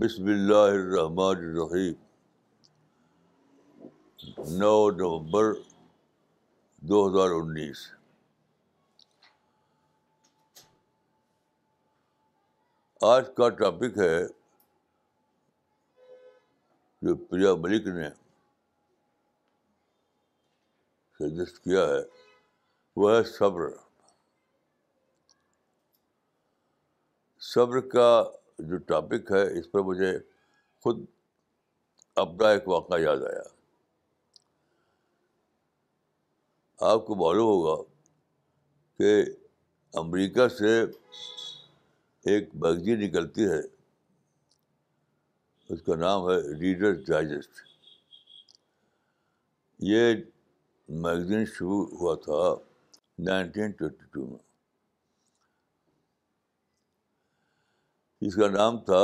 بسم اللہ الرحمن الرحیم نو نومبر دو ہزار انیس آج کا ٹاپک ہے جو پریا ملک نے سجیسٹ کیا ہے وہ ہے صبر صبر کا جو ٹاپک ہے اس پہ مجھے خود اپنا ایک واقعہ یاد آیا آپ کو معلوم ہوگا کہ امریکہ سے ایک میگزین نکلتی ہے اس کا نام ہے ریڈر ڈائجسٹ یہ میگزین شروع ہوا تھا نائنٹین ٹوینٹی ٹو میں جس کا نام تھا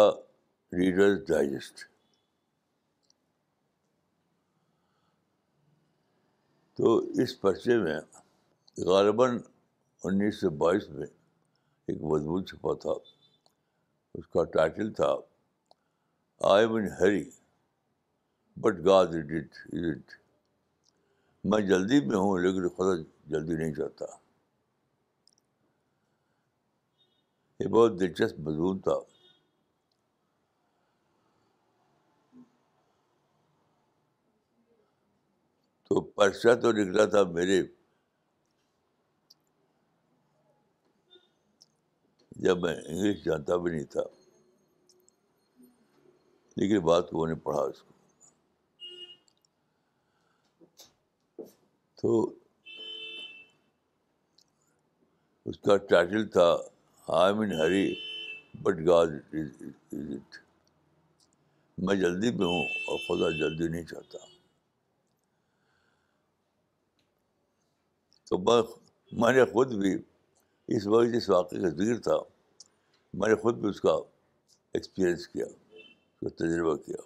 ریڈرز ڈائجسٹ تو اس پرچے میں غالباً انیس سو بائیس میں ایک مضمون چھپا تھا اس کا ٹائٹل تھا I one hurry but God it it میں جلدی میں ہوں لیکن خدا جلدی نہیں چاہتا یہ بہت دلچسپ مضمون تھا تو پرچہ تو نکلا تھا میرے جب میں انگلش جانتا بھی نہیں تھا لیکن بات وہ پڑھا اس کو تو اس کا ٹائٹل تھا I hurry but God is it میں جلدی پہ ہوں اور خدا جلدی نہیں چاہتا تو بس میں نے خود بھی اس وقت اس واقعے کا ذکر تھا میں نے خود بھی اس کا ایکسپیرئنس کیا اس کا تجربہ کیا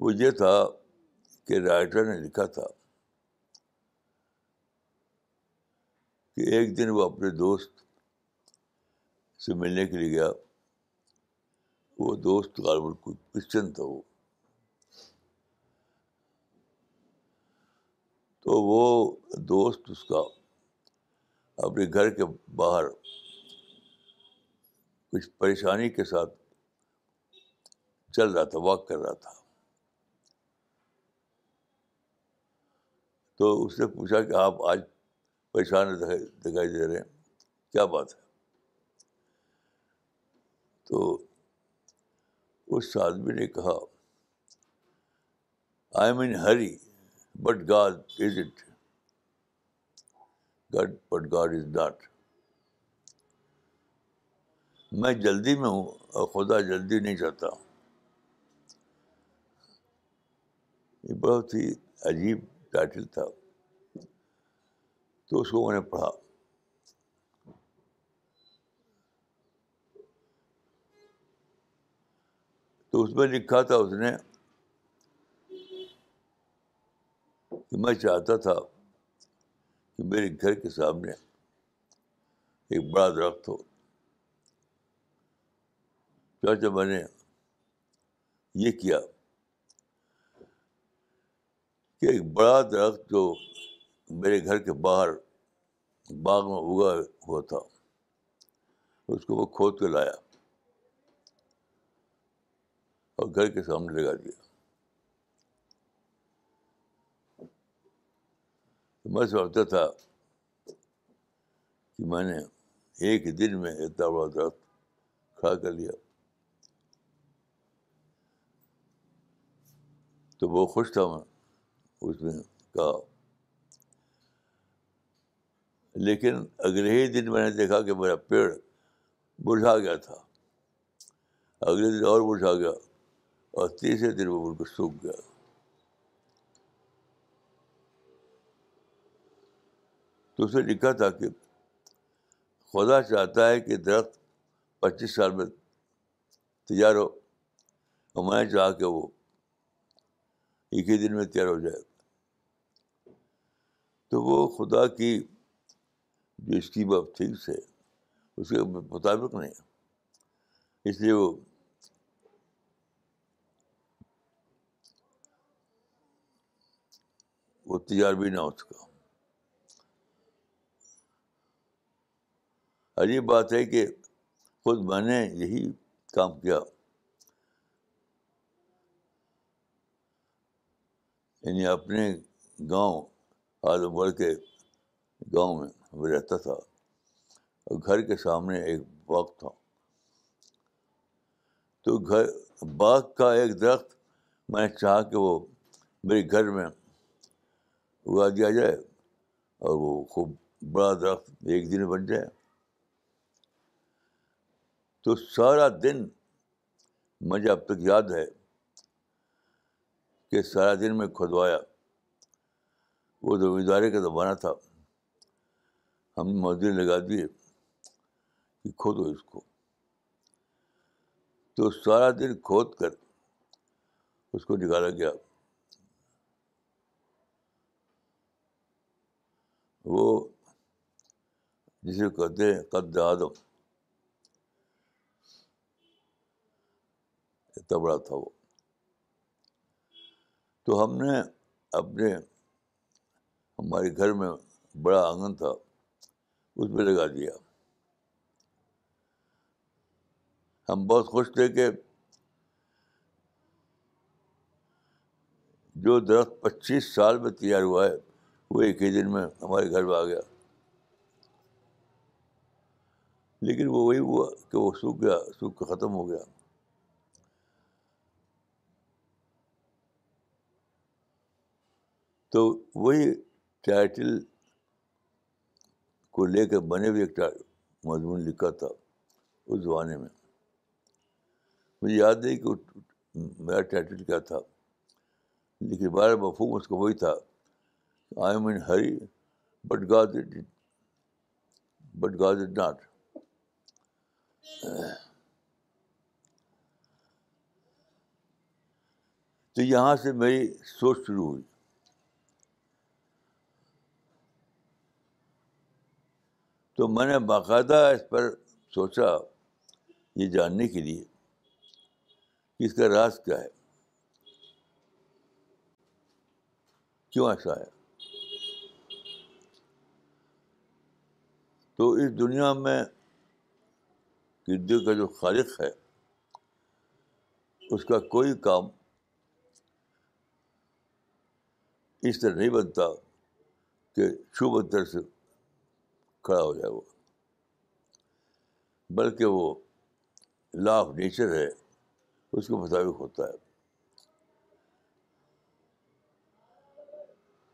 وہ یہ تھا کہ رائٹر نے لکھا تھا کہ ایک دن وہ اپنے دوست سے ملنے کے لیے گیا وہ دوست کار کرسچن تھا وہ تو وہ دوست اس کا اپنے گھر کے باہر کچھ پریشانی کے ساتھ چل رہا تھا واک کر رہا تھا تو اس نے پوچھا کہ آپ آج پریشان دکھائی دکھائی دے رہے ہیں کیا بات ہے تو اس آدمی نے کہا I man hurry but God is it but God is not میں جلدی میں ہوں اور خدا جلدی نہیں چاہتا یہ بہت ہی عجیب ٹائٹل تھا تو اس کو میں نے پڑھا تو اس میں لکھا تھا اس نے کہ میں چاہتا تھا کہ میرے گھر کے سامنے ایک بڑا درخت ہو چاچا میں نے یہ کیا کہ ایک بڑا درخت جو میرے گھر کے باہر باغ میں اگا ہوا تھا اس کو وہ کھود کے لایا اور گھر کے سامنے لگا دیا میں سمجھتا تھا کہ میں نے ایک دن میں اتنا بڑا درخت کھا کر لیا تو وہ خوش تھا میں اس میں کہا لیکن اگلے ہی دن میں نے دیکھا کہ میرا پیڑ بجھا گیا تھا اگلے دن اور بجھا گیا اور تیسرے دن وہ بالکل کو سوکھ گیا تو اسے لکھا تھا کہ خدا چاہتا ہے کہ درخت پچیس سال میں تیار ہو اور میں چاہ کہ وہ ایک ہی دن میں تیار ہو جائے تو وہ خدا کی جو اسکیم آف تھنگس ہے اس کے مطابق نہیں اس لیے وہ تیار بھی نہ ہو چکا بات ہے کہ خود میں نے یہی کام کیا یعنی اپنے گاؤں آدم بڑھ کے گاؤں میں میں رہتا تھا اور گھر کے سامنے ایک باغ تھا تو گھر باغ کا ایک درخت میں چاہا کہ وہ میرے گھر میں اگا دیا جائے اور وہ خوب بڑا درخت ایک دن بن جائے تو سارا دن مجھے اب تک یاد ہے کہ سارا دن میں کھودوایا وہ زمیندارے کا زمانہ تھا ہم نے مزے لگا دیے کہ کھودو اس کو تو سارا دن کھود کر اس کو نکالا گیا وہ جسے کہتے ہیں قد آدم اتنا بڑا تھا وہ تو ہم نے اپنے ہمارے گھر میں بڑا آنگن تھا اس میں لگا دیا ہم بہت خوش تھے کہ جو درخت پچیس سال میں تیار ہوا ہے وہ ایک ہی دن میں ہمارے گھر میں آ گیا لیکن وہ وہی ہوا کہ وہ سوکھ گیا سوکھ کے ختم ہو گیا تو وہی ٹائٹل کو لے کے میں نے بھی ایک مضمون لکھا تھا اس زمانے میں مجھے یاد نہیں کہ میرا ٹائٹل کیا تھا لیکن بار مفہوم اس کا وہی تھا I man hurry but God but not تو یہاں سے میری سوچ شروع ہوئی تو میں نے باقاعدہ اس پر سوچا یہ جاننے کے لیے کہ اس کا راز کیا ہے کیوں ایسا ہے تو اس دنیا میں دل کا جو خالق ہے اس کا کوئی کام اس طرح نہیں بنتا کہ شبھ ادر سے کھڑا ہو جائے وہ بلکہ وہ لا آف نیچر ہے اس کے مطابق ہوتا ہے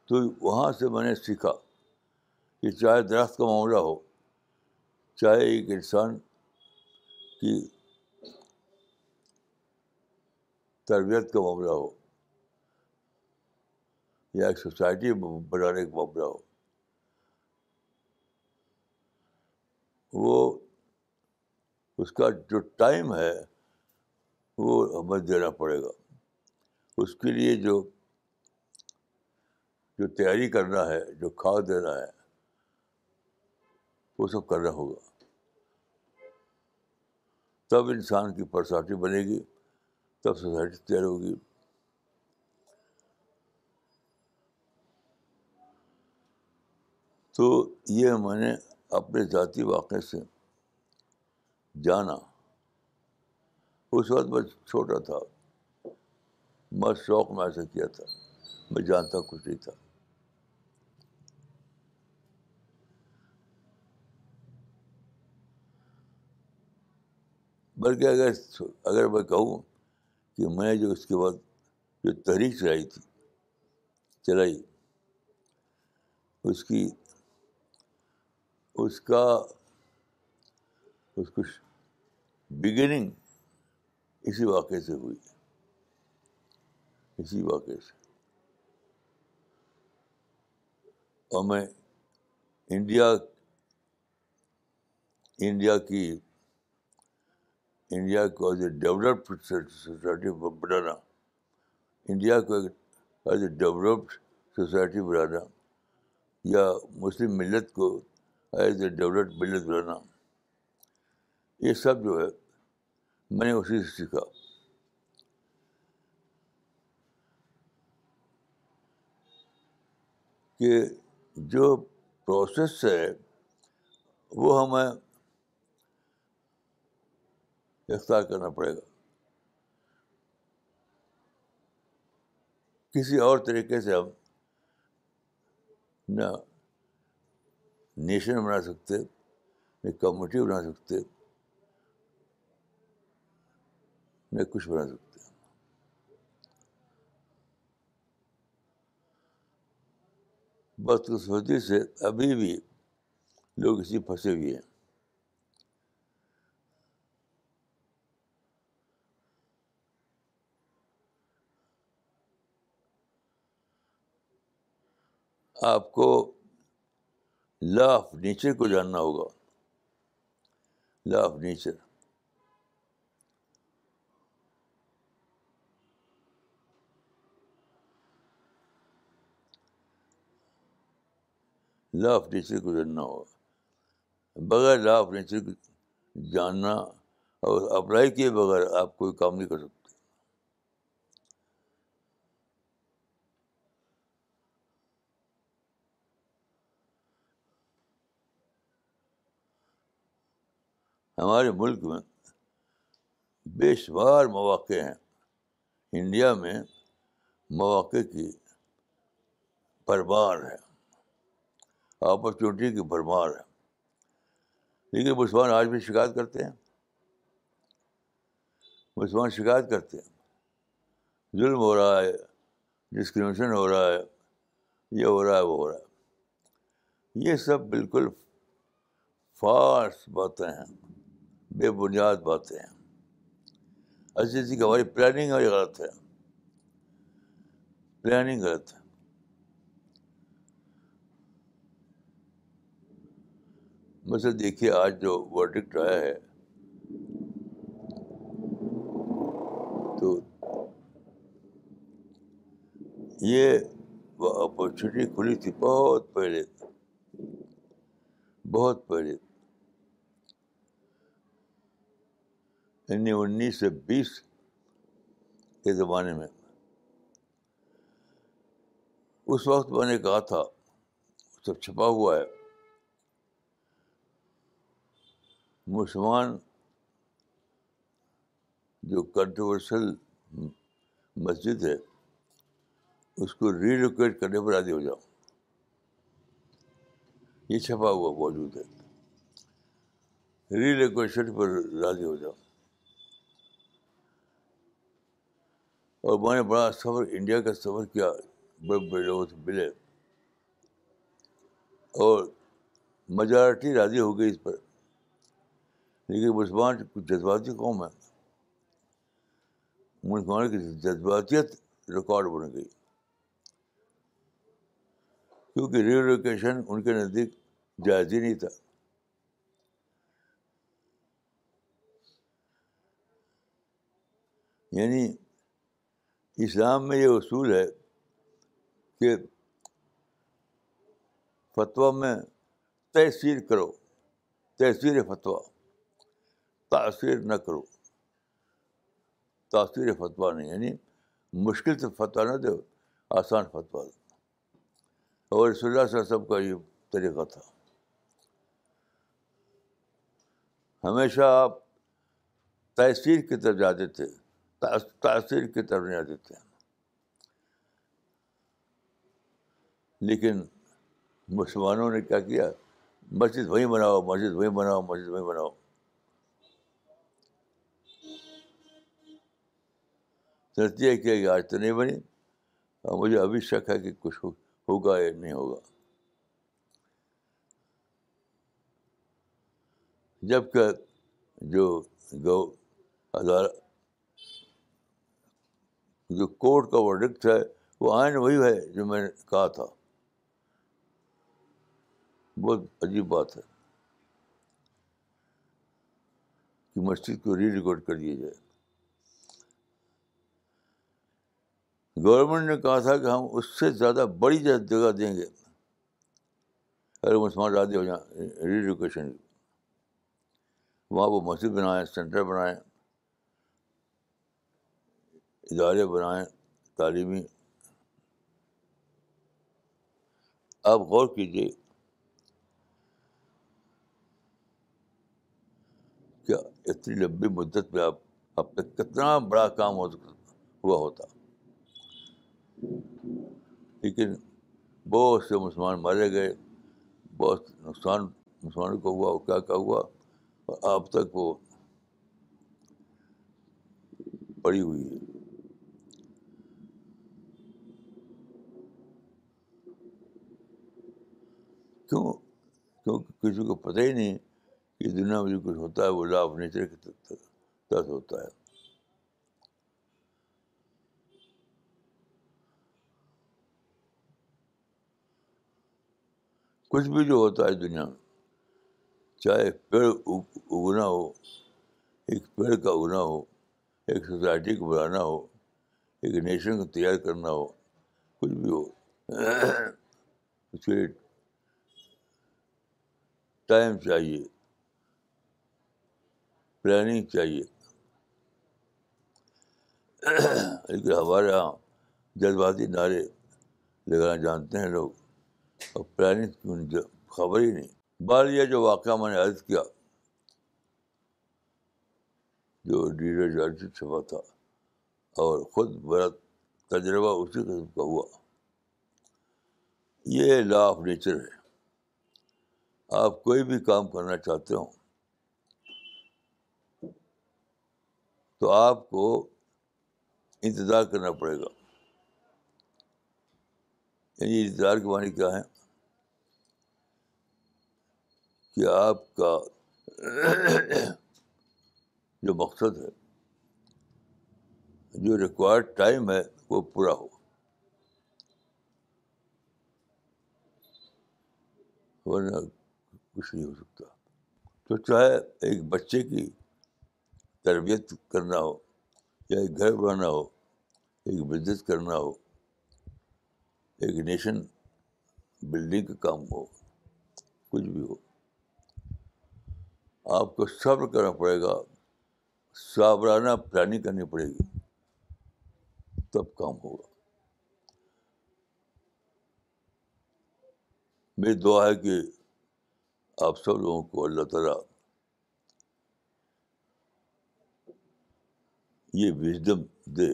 تو وہاں سے میں نے سیکھا کہ چاہے درخت کا معاملہ ہو چاہے ایک انسان کی تربیت کا معاملہ ہو یا ایک سوسائٹی بنانے کا معاملہ ہو وہ اس کا جو ٹائم ہے وہ ہمیں دینا پڑے گا اس کے لیے جو جو تیاری کرنا ہے جو کھاد دینا ہے وہ سب کرنا ہوگا تب انسان کی پرسنالٹی بنے گی تب سوسائٹی تیار ہوگی تو یہ میں نے اپنے ذاتی واقعے سے جانا اس وقت میں چھوٹا تھا میں شوق میں ایسا کیا تھا میں جانتا کچھ نہیں تھا بلکہ اگر اگر میں کہوں کہ میں جو اس کے بعد جو تحریک چلائی تھی چلائی اس کی اس کا اس کچھ بگننگ اسی واقعے سے ہوئی اسی واقعے سے اور میں انڈیا انڈیا کی انڈیا کو ایز اے ڈیولپڈ سوسائٹی بنانا انڈیا کو ایز اے ڈیولپڈ سوسائٹی بنانا یا مسلم ملت کو ایز اے ڈیولپڈ بزنس رہنا یہ سب جو ہے میں نے اسی سے سیکھا کہ جو پروسیس ہے وہ ہمیں اختیار کرنا پڑے گا کسی اور طریقے سے ہم نہ نیشن بنا سکتے نہ کمیونٹی بنا سکتے نہ کچھ بنا سکتے بس سے ابھی بھی لوگ اسی پھنسے ہوئے ہیں آپ کو لا آف نیچر کو جاننا ہوگا law of nature law of nature کو جاننا ہوگا بغیر لا آف نیچر کو جاننا اور اپلائی کیے بغیر آپ کوئی کام نہیں کر سکتے ہمارے ملک میں بے شمار مواقع ہیں انڈیا میں مواقع کی بھرمار ہے اپرچونیٹی کی بھرمار ہے لیکن مسلمان آج بھی شکایت کرتے ہیں مسلمان شکایت کرتے ہیں ظلم ہو رہا ہے ڈسکریمنیشن ہو رہا ہے یہ ہو رہا ہے وہ ہو رہا ہے یہ سب بالکل فاسٹ باتیں ہیں بے بنیاد باتیں ہیں ایسی جی ایسی کہ ہماری پلاننگ ہماری غلط ہے پلاننگ غلط ہے مثلا دیکھیے آج جو ورڈکٹ آیا ہے تو یہ اپرچونیٹی کھلی تھی بہت پہلے بہت پہلے یعنی انیس سے بیس کے زمانے میں اس وقت میں نے کہا تھا سب چھپا ہوا ہے مسلمان جو کنٹروورشل مسجد ہے اس کو ریلوکیٹ کرنے پر عادی ہو جاؤ یہ چھپا ہوا موجود ہے ریلوکیشن پر راضی ہو جاؤ اور میں نے بڑا سفر انڈیا کا سفر کیا بڑے بڑے لوگوں سے ملے اور میجارٹی راضی ہو گئی اس پر لیکن مسلمان کچھ جذباتی قوم ہے کی جذباتیت ریکارڈ بن گئی کیونکہ ریل ان کے نزدیک جائز ہی نہیں تھا یعنی اسلام میں یہ اصول ہے کہ فتویٰ میں تحصیر کرو تحصیر فتویٰ تاثیر نہ کرو تاثیر فتویٰ نہیں یعنی مشکل سے فتویٰ نہ دو آسان فتویٰ دو اور اس اللہ علیہ وسلم کا یہ طریقہ تھا ہمیشہ آپ تحصیر کی طرف جاتے تھے تاثیر کی طرف نہیں دیتے ہیں لیکن مسلمانوں نے کیا کیا مسجد وہی بناؤ مسجد وہی بناؤ مسجد وہی بناؤ کہ آج تو نہیں بنی اور مجھے ابھی شک ہے کہ کچھ ہوگا یا نہیں ہوگا جب کہ جو گو جو کورٹ کا ورڈکٹ ہے وہ آئین وہی ہے جو میں نے کہا تھا بہت عجیب بات ہے کہ مسجد کو ری ریکارڈ کر دیا جائے گورنمنٹ نے کہا تھا کہ ہم اس سے زیادہ بڑی جگہ دیں گے ارے مسلمان راضی ہو جائیں ری ریڈیشن وہاں وہ مسجد بنائیں سینٹر بنائیں ادارے بنائیں تعلیمی آپ غور کیجیے کیا اتنی لمبی مدت میں آپ اب تک کتنا بڑا کام ہوا ہوتا لیکن بہت سے مسلمان مارے گئے بہت نقصان مسلمانوں کو ہوا اور کیا کیا ہوا اور اب تک وہ پڑی ہوئی ہے کیوں کسی کو پتہ ہی نہیں کہ دنیا میں جو کچھ ہوتا ہے وہ لا آف نیچر کے تحت ہوتا ہے کچھ بھی جو ہوتا ہے دنیا میں چاہے پیڑ اگنا ہو ایک پیڑ کا اگنا ہو ایک سوسائٹی کو بڑھانا ہو ایک نیشن کو تیار کرنا ہو کچھ بھی ہو اس کے لیے ٹائم چاہیے پلاننگ چاہیے لیکن ہمارے یہاں جذباتی نعرے لگانا جانتے ہیں لوگ اور پلاننگ کی خبر ہی نہیں بار یہ جو واقعہ میں نے عرض کیا جو چھپا تھا اور خود میرا تجربہ اسی قسم کا ہوا یہ لا آف نیچر ہے آپ کوئی بھی کام کرنا چاہتے ہوں تو آپ کو انتظار کرنا پڑے گا یعنی انتظار کے معنی کیا ہے کہ آپ کا جو مقصد ہے جو ریکوائرڈ ٹائم ہے وہ پورا ہو ورنہ کچھ نہیں ہو سکتا تو چاہے ایک بچے کی تربیت کرنا ہو یا ایک گھر بنانا ہو ایک بزنس کرنا ہو ایک نیشن بلڈنگ کا کام ہو کچھ بھی ہو آپ کو صبر کرنا پڑے گا صابرانہ پلاننگ کرنی پڑے گی تب کام ہوگا میری دعا ہے کہ آپ سب لوگوں کو اللہ تعالیٰ یہ وزڈم دے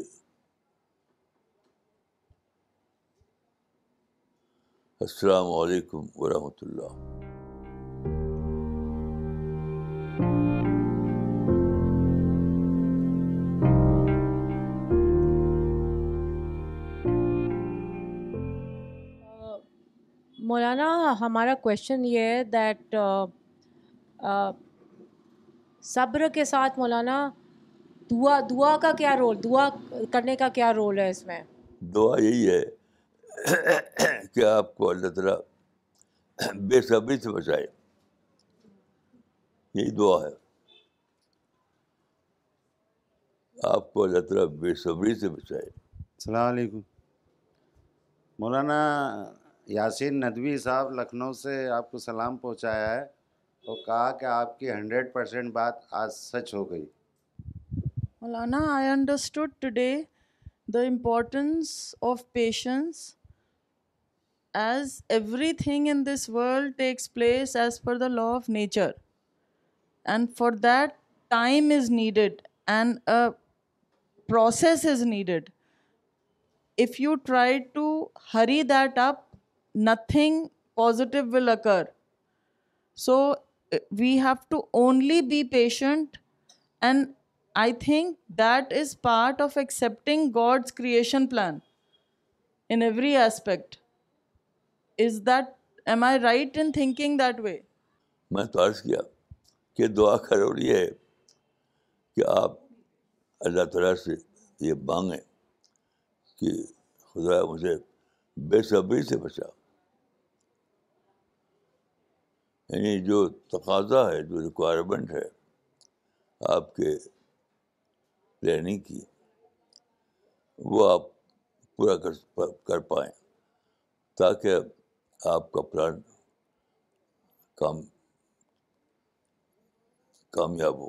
السلام علیکم ورحمۃ اللہ مولانا ہمارا کویشچن یہ ہے دیٹ uh, uh, صبر کے ساتھ مولانا دعا دعا کا کیا رول دعا کرنے کا کیا رول ہے اس میں دعا یہی ہے کہ آپ کو اللہ تعالیٰ بے صبری سے بچائے یہی دعا ہے آپ کو اللہ تعالیٰ بے صبری سے بچائے السلام علیکم مولانا یاسین ندوی صاحب لکھنؤ سے آپ کو سلام پہنچایا ہے اور کہا کہ آپ کی ہنڈریڈ پرسینٹ بات آج سچ ہو گئی مولانا I understood today the importance of patience is everything in this world takes place as per the law of nature and for that time is needed and process is needed if you try to Hari that up nothing positive will occur so we have to only be patient and I think that is part of accepting God's creation plan in every aspect is that M I right in thinking that way میں تو عرض کیا کہ دعا کروڑی ہے کہ آپ اللہ تعالیٰ سے یہ مانگیں کہ خدا مجھے بے صبری سے بچاؤ یعنی جو تقاضا ہے جو ریکوائرمنٹ ہے آپ کے پلاننگ کی وہ آپ پورا کر کر پائیں تاکہ آپ کا پلان کام کامیاب ہو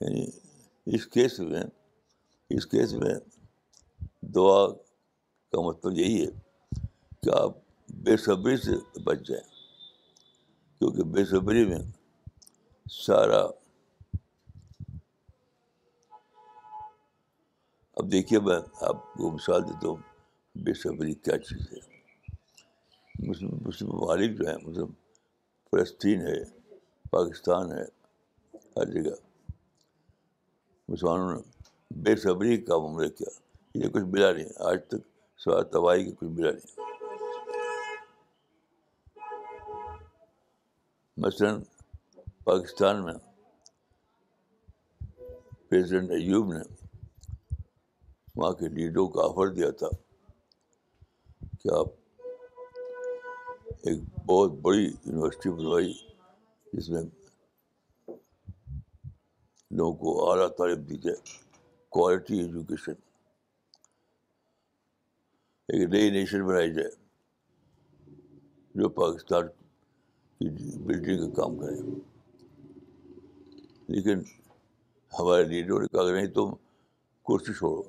یعنی اس کیس میں اس کیس میں دعا کا مطلب یہی ہے کہ آپ بے صبری سے بچ جائیں کیونکہ بے صبری میں سارا اب دیکھیے میں آپ کو مثال دیتا ہوں بے صبری کیا چیز ہے مسلم ممالک جو ہیں مسلم فلسطین ہے پاکستان ہے ہر جگہ مسلمانوں نے بے صبری کا معاملہ کیا یہ کچھ ملا نہیں آج تک تباہی کا کچھ ملا نہیں مثلاً پاکستان میں پریزیڈنٹ ایوب نے وہاں کے لیڈروں کا آفر دیا تھا کہ آپ ایک بہت بڑی یونیورسٹی بنوائی جس میں لوگوں کو اعلیٰ تعلیم دی جائے کوالٹی ایجوکیشن ایک نئی نیشن بنائی جائے جو پاکستان بلڈنگ کا کام کریں لیکن ہمارے لیڈروں نے کہا نہیں تم چھوڑو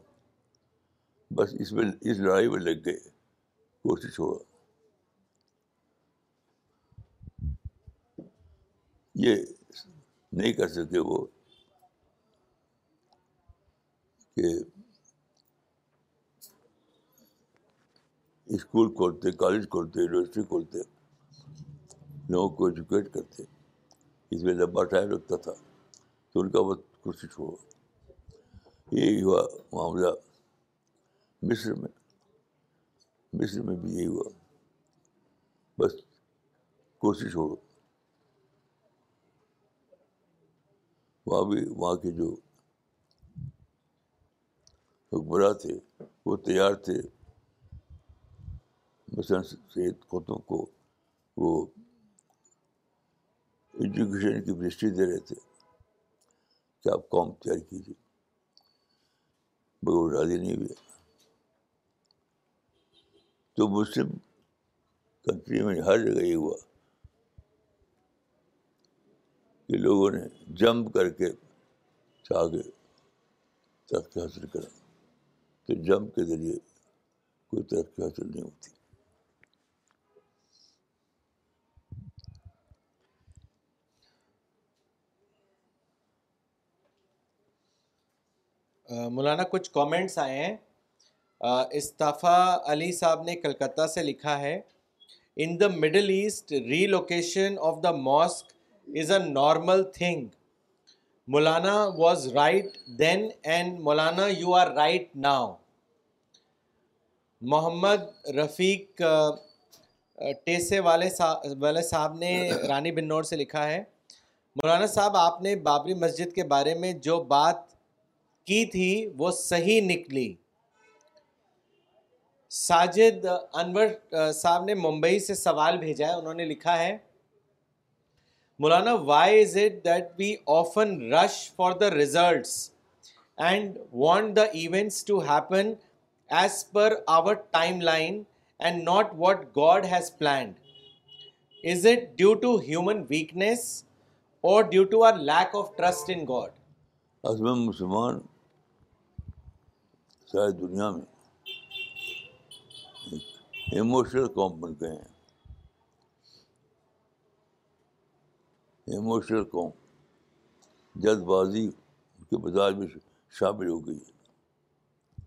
بس اس میں اس لڑائی میں لگ گئے کوشش چھوڑو یہ نہیں کر سکے وہ کہ اسکول کھولتے کالج کھولتے یونیورسٹی کھولتے لوگوں کو ایجوکیٹ کرتے اس میں لمبا ٹائم لگتا تھا تو ان کا وقت کرسی چھوڑو یہی ہوا معاملہ مصر میں مصر میں بھی یہی ہوا بس کرسی چھوڑو وہاں بھی وہاں کے جو حکمراں تھے وہ تیار تھے مثلاً سید قطب کو وہ ایجوکیشن کی دستی دے رہے تھے کہ آپ قوم تیار کیجیے بغیر نہیں ہوئے تو مسلم کنٹری میں ہر جگہ یہ ہوا کہ لوگوں نے جمپ کر کے آگے ترقی حاصل کرا تو جمپ کے ذریعے کوئی ترقی حاصل نہیں ہوتی مولانا کچھ کامنٹس آئے ہیں استفیٰ علی صاحب نے کلکتہ سے لکھا ہے in the middle east relocation of the mosque is a normal thing Maulana was right then and Maulana you are right now Muhammad Rafiq ٹیسے والے والے صاحب نے رانی بنور سے لکھا ہے مولانا صاحب آپ نے بابری مسجد کے بارے میں جو بات کی تھی وہ صحیح نکلی ساجد انور صاحب نے ممبئی سے سوال بھیجا ہے انہوں نے لکھا ہے مولانا why is it that we often rush for the results and want the events to happen as per our timeline and not what God has planned is it due to human weakness or due to our lack of trust in God اصل مسلمان ساری دنیا میں emotional قوم بن گئے ہیں emotional قوم جلد بازی کے بازار میں شامل ہو گئی ہے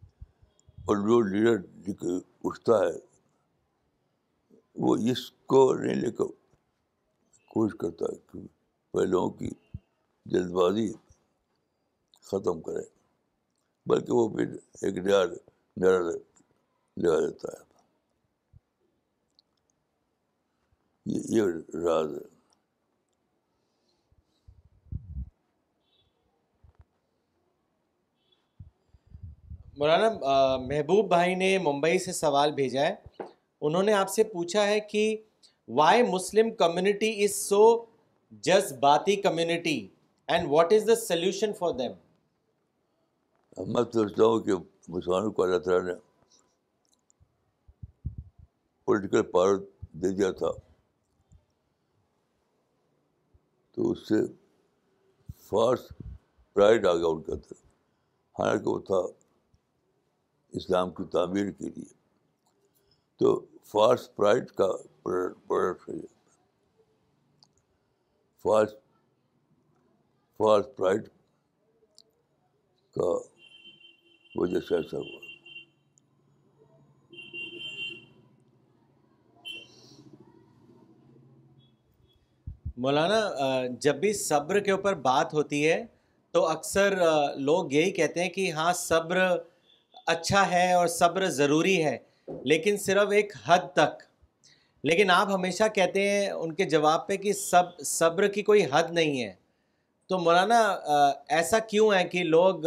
اور جو لیڈر جی اٹھتا ہے وہ اس کو نہیں لے کر کوشش کرتا ہے کہ پہلوؤں کی جلد بازی ختم کرے بلکہ وہ بھی مولانا محبوب بھائی نے ممبئی سے سوال بھیجا ہے انہوں نے آپ سے پوچھا ہے کہ why Muslim community is so جذباتی community and what is the solution for them میں سمجھتا ہوں کہ مسلمانوں کو اللہ تعالیٰ نے پولیٹیکل پاور دے دیا تھا تو اس سے فارس پرائڈ آ گیا ان کے تھا حالانکہ وہ تھا اسلام کی تعمیر کے لیے تو فارس پرائڈ کا پروڈکٹ ہے فارس فارس پرائڈ وجہ سے ایسا ہوا مولانا جب بھی صبر کے اوپر بات ہوتی ہے تو اکثر لوگ یہی کہتے ہیں کہ ہاں صبر اچھا ہے اور صبر ضروری ہے لیکن صرف ایک حد تک لیکن آپ ہمیشہ کہتے ہیں ان کے جواب پہ کہ سب صبر کی کوئی حد نہیں ہے تو مولانا ایسا کیوں ہے کہ لوگ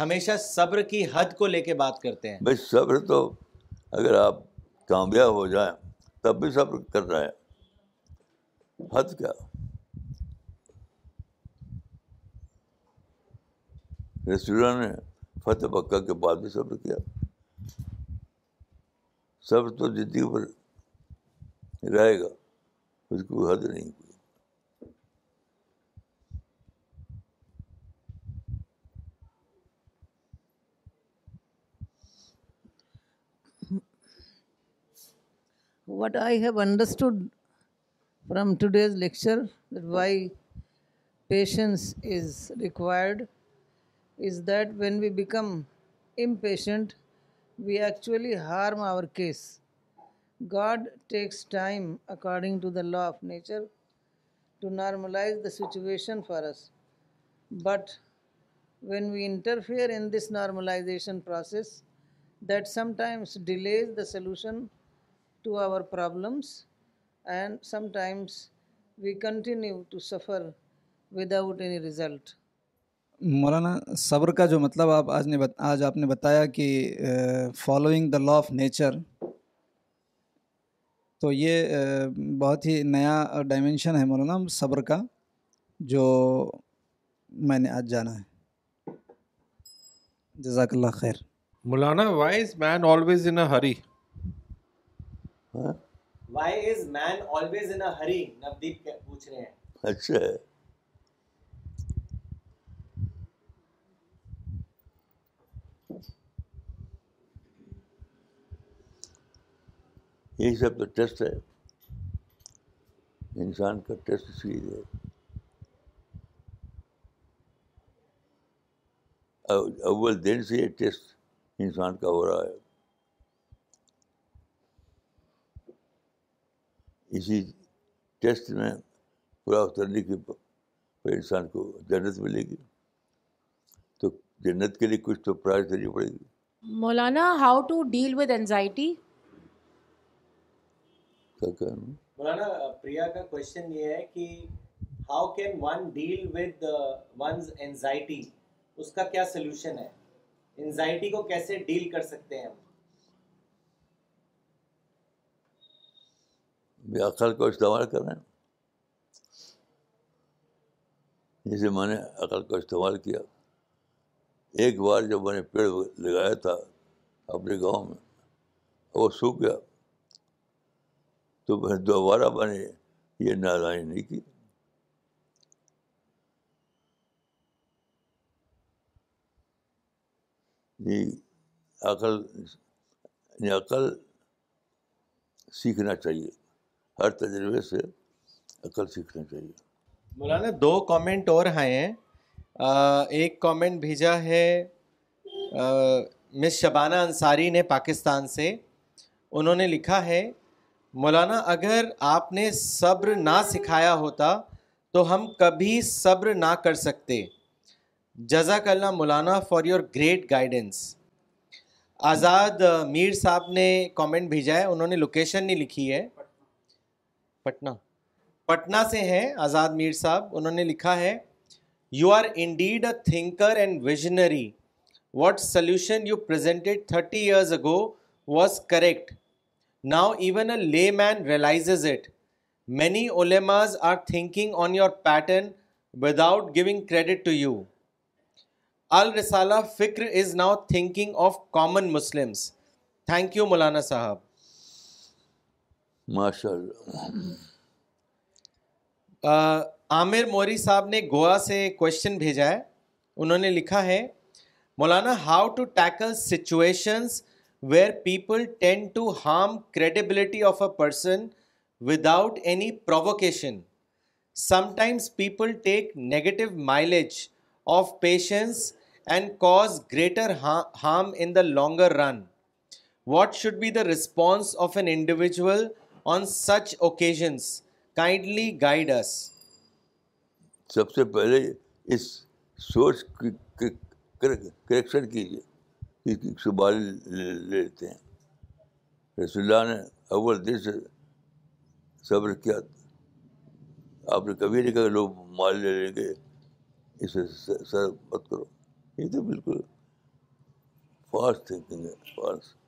ہمیشہ صبر کی حد کو لے کے بات کرتے ہیں بھائی صبر تو اگر آپ کامیاب ہو جائیں تب بھی صبر کر رہے ہیں حد کیا ریسٹورینٹ نے فتح پکا کے بعد بھی صبر کیا صبر تو جدید رہے گا اس کو حد نہیں What I have understood from today's lecture, that why patience is required, is that when we become impatient, we actually harm our case. God takes time, according to the law of nature, to normalize the situation for us. But when we interfere in this normalization process, that sometimes delays the solution to our problems and sometimes we continue to suffer without any result مولانا صبر کا جو مطلب آپ آج نے آج آپ نے بتایا کہ following the law of nature تو یہ بہت ہی نیا ڈائمنشن ہے مولانا صبر کا جو میں نے آج جانا ہے جزاک اللہ خیر مولانا وائز مین آلویز ان اے ہری ہاں؟ اچھا۔ یہی سب تو ٹیسٹ ہے انسان کا ٹیسٹ ہے اول دن سے یہ ٹیسٹ انسان کا ہو رہا ہے ٹیسٹ میں پورا اترنے انسان کو جنت ملے گی تو تو جنت کے لیے کچھ پرائز دینی پڑے گی مولانا ہاؤ ٹو ڈیل ود کین ڈیلٹی اس کا کیا سلوشن ہے کیسے ڈیل کر سکتے ہیں عقل کو استعمال کر رہے ہیں جسے میں نے عقل کو استعمال کیا ایک بار جب میں نے پیڑ لگایا تھا اپنے گاؤں میں وہ سوکھ گیا تو دوبارہ میں نے یہ نادانی نہیں کی عقل عقل سیکھنا چاہیے ہر تجربے سے عقل سیکھنا چاہیے مولانا دو کامنٹ اور ہیں ایک کامنٹ بھیجا ہے مس شبانہ انصاری نے پاکستان سے انہوں نے لکھا ہے مولانا اگر آپ نے صبر نہ سکھایا ہوتا تو ہم کبھی صبر نہ کر سکتے جزاک اللہ مولانا for your great guidance Azad Mir صاحب نے کامنٹ بھیجا ہے انہوں نے لوکیشن نہیں لکھی ہے پٹنہ پٹنہ سے ہیں آزاد میر صاحب انہوں نے لکھا ہے you are indeed a thinker and visionary what solution you presented thirty years ago was correct now even a layman realises it many اولیماز are thinking on your pattern without going credit to you Al-Risala فکر is now thinking of common Muslims thank you مولانا صاحب ماشاء اللہ عامر موری صاحب نے گوا سے question بھیجا ہے انہوں نے لکھا ہے مولانا how to tackle situations where people tend to harm credibility of a person without any provocation times people take negative mileage of patience and cause greater harm in the longer run what should be the response of an individual on such occasions kindly guide اس سب سے پہلے اس سوچ correction کیجیے سبال لیتے ہیں رسول اللہ نے اول دن سے صبر کیا آپ نے کبھی نہیں کہا لوگ مال لے لیں گے اسے سر مت کرو یہ تو بالکل فاسٹ تھنکنگ ہے فاسٹ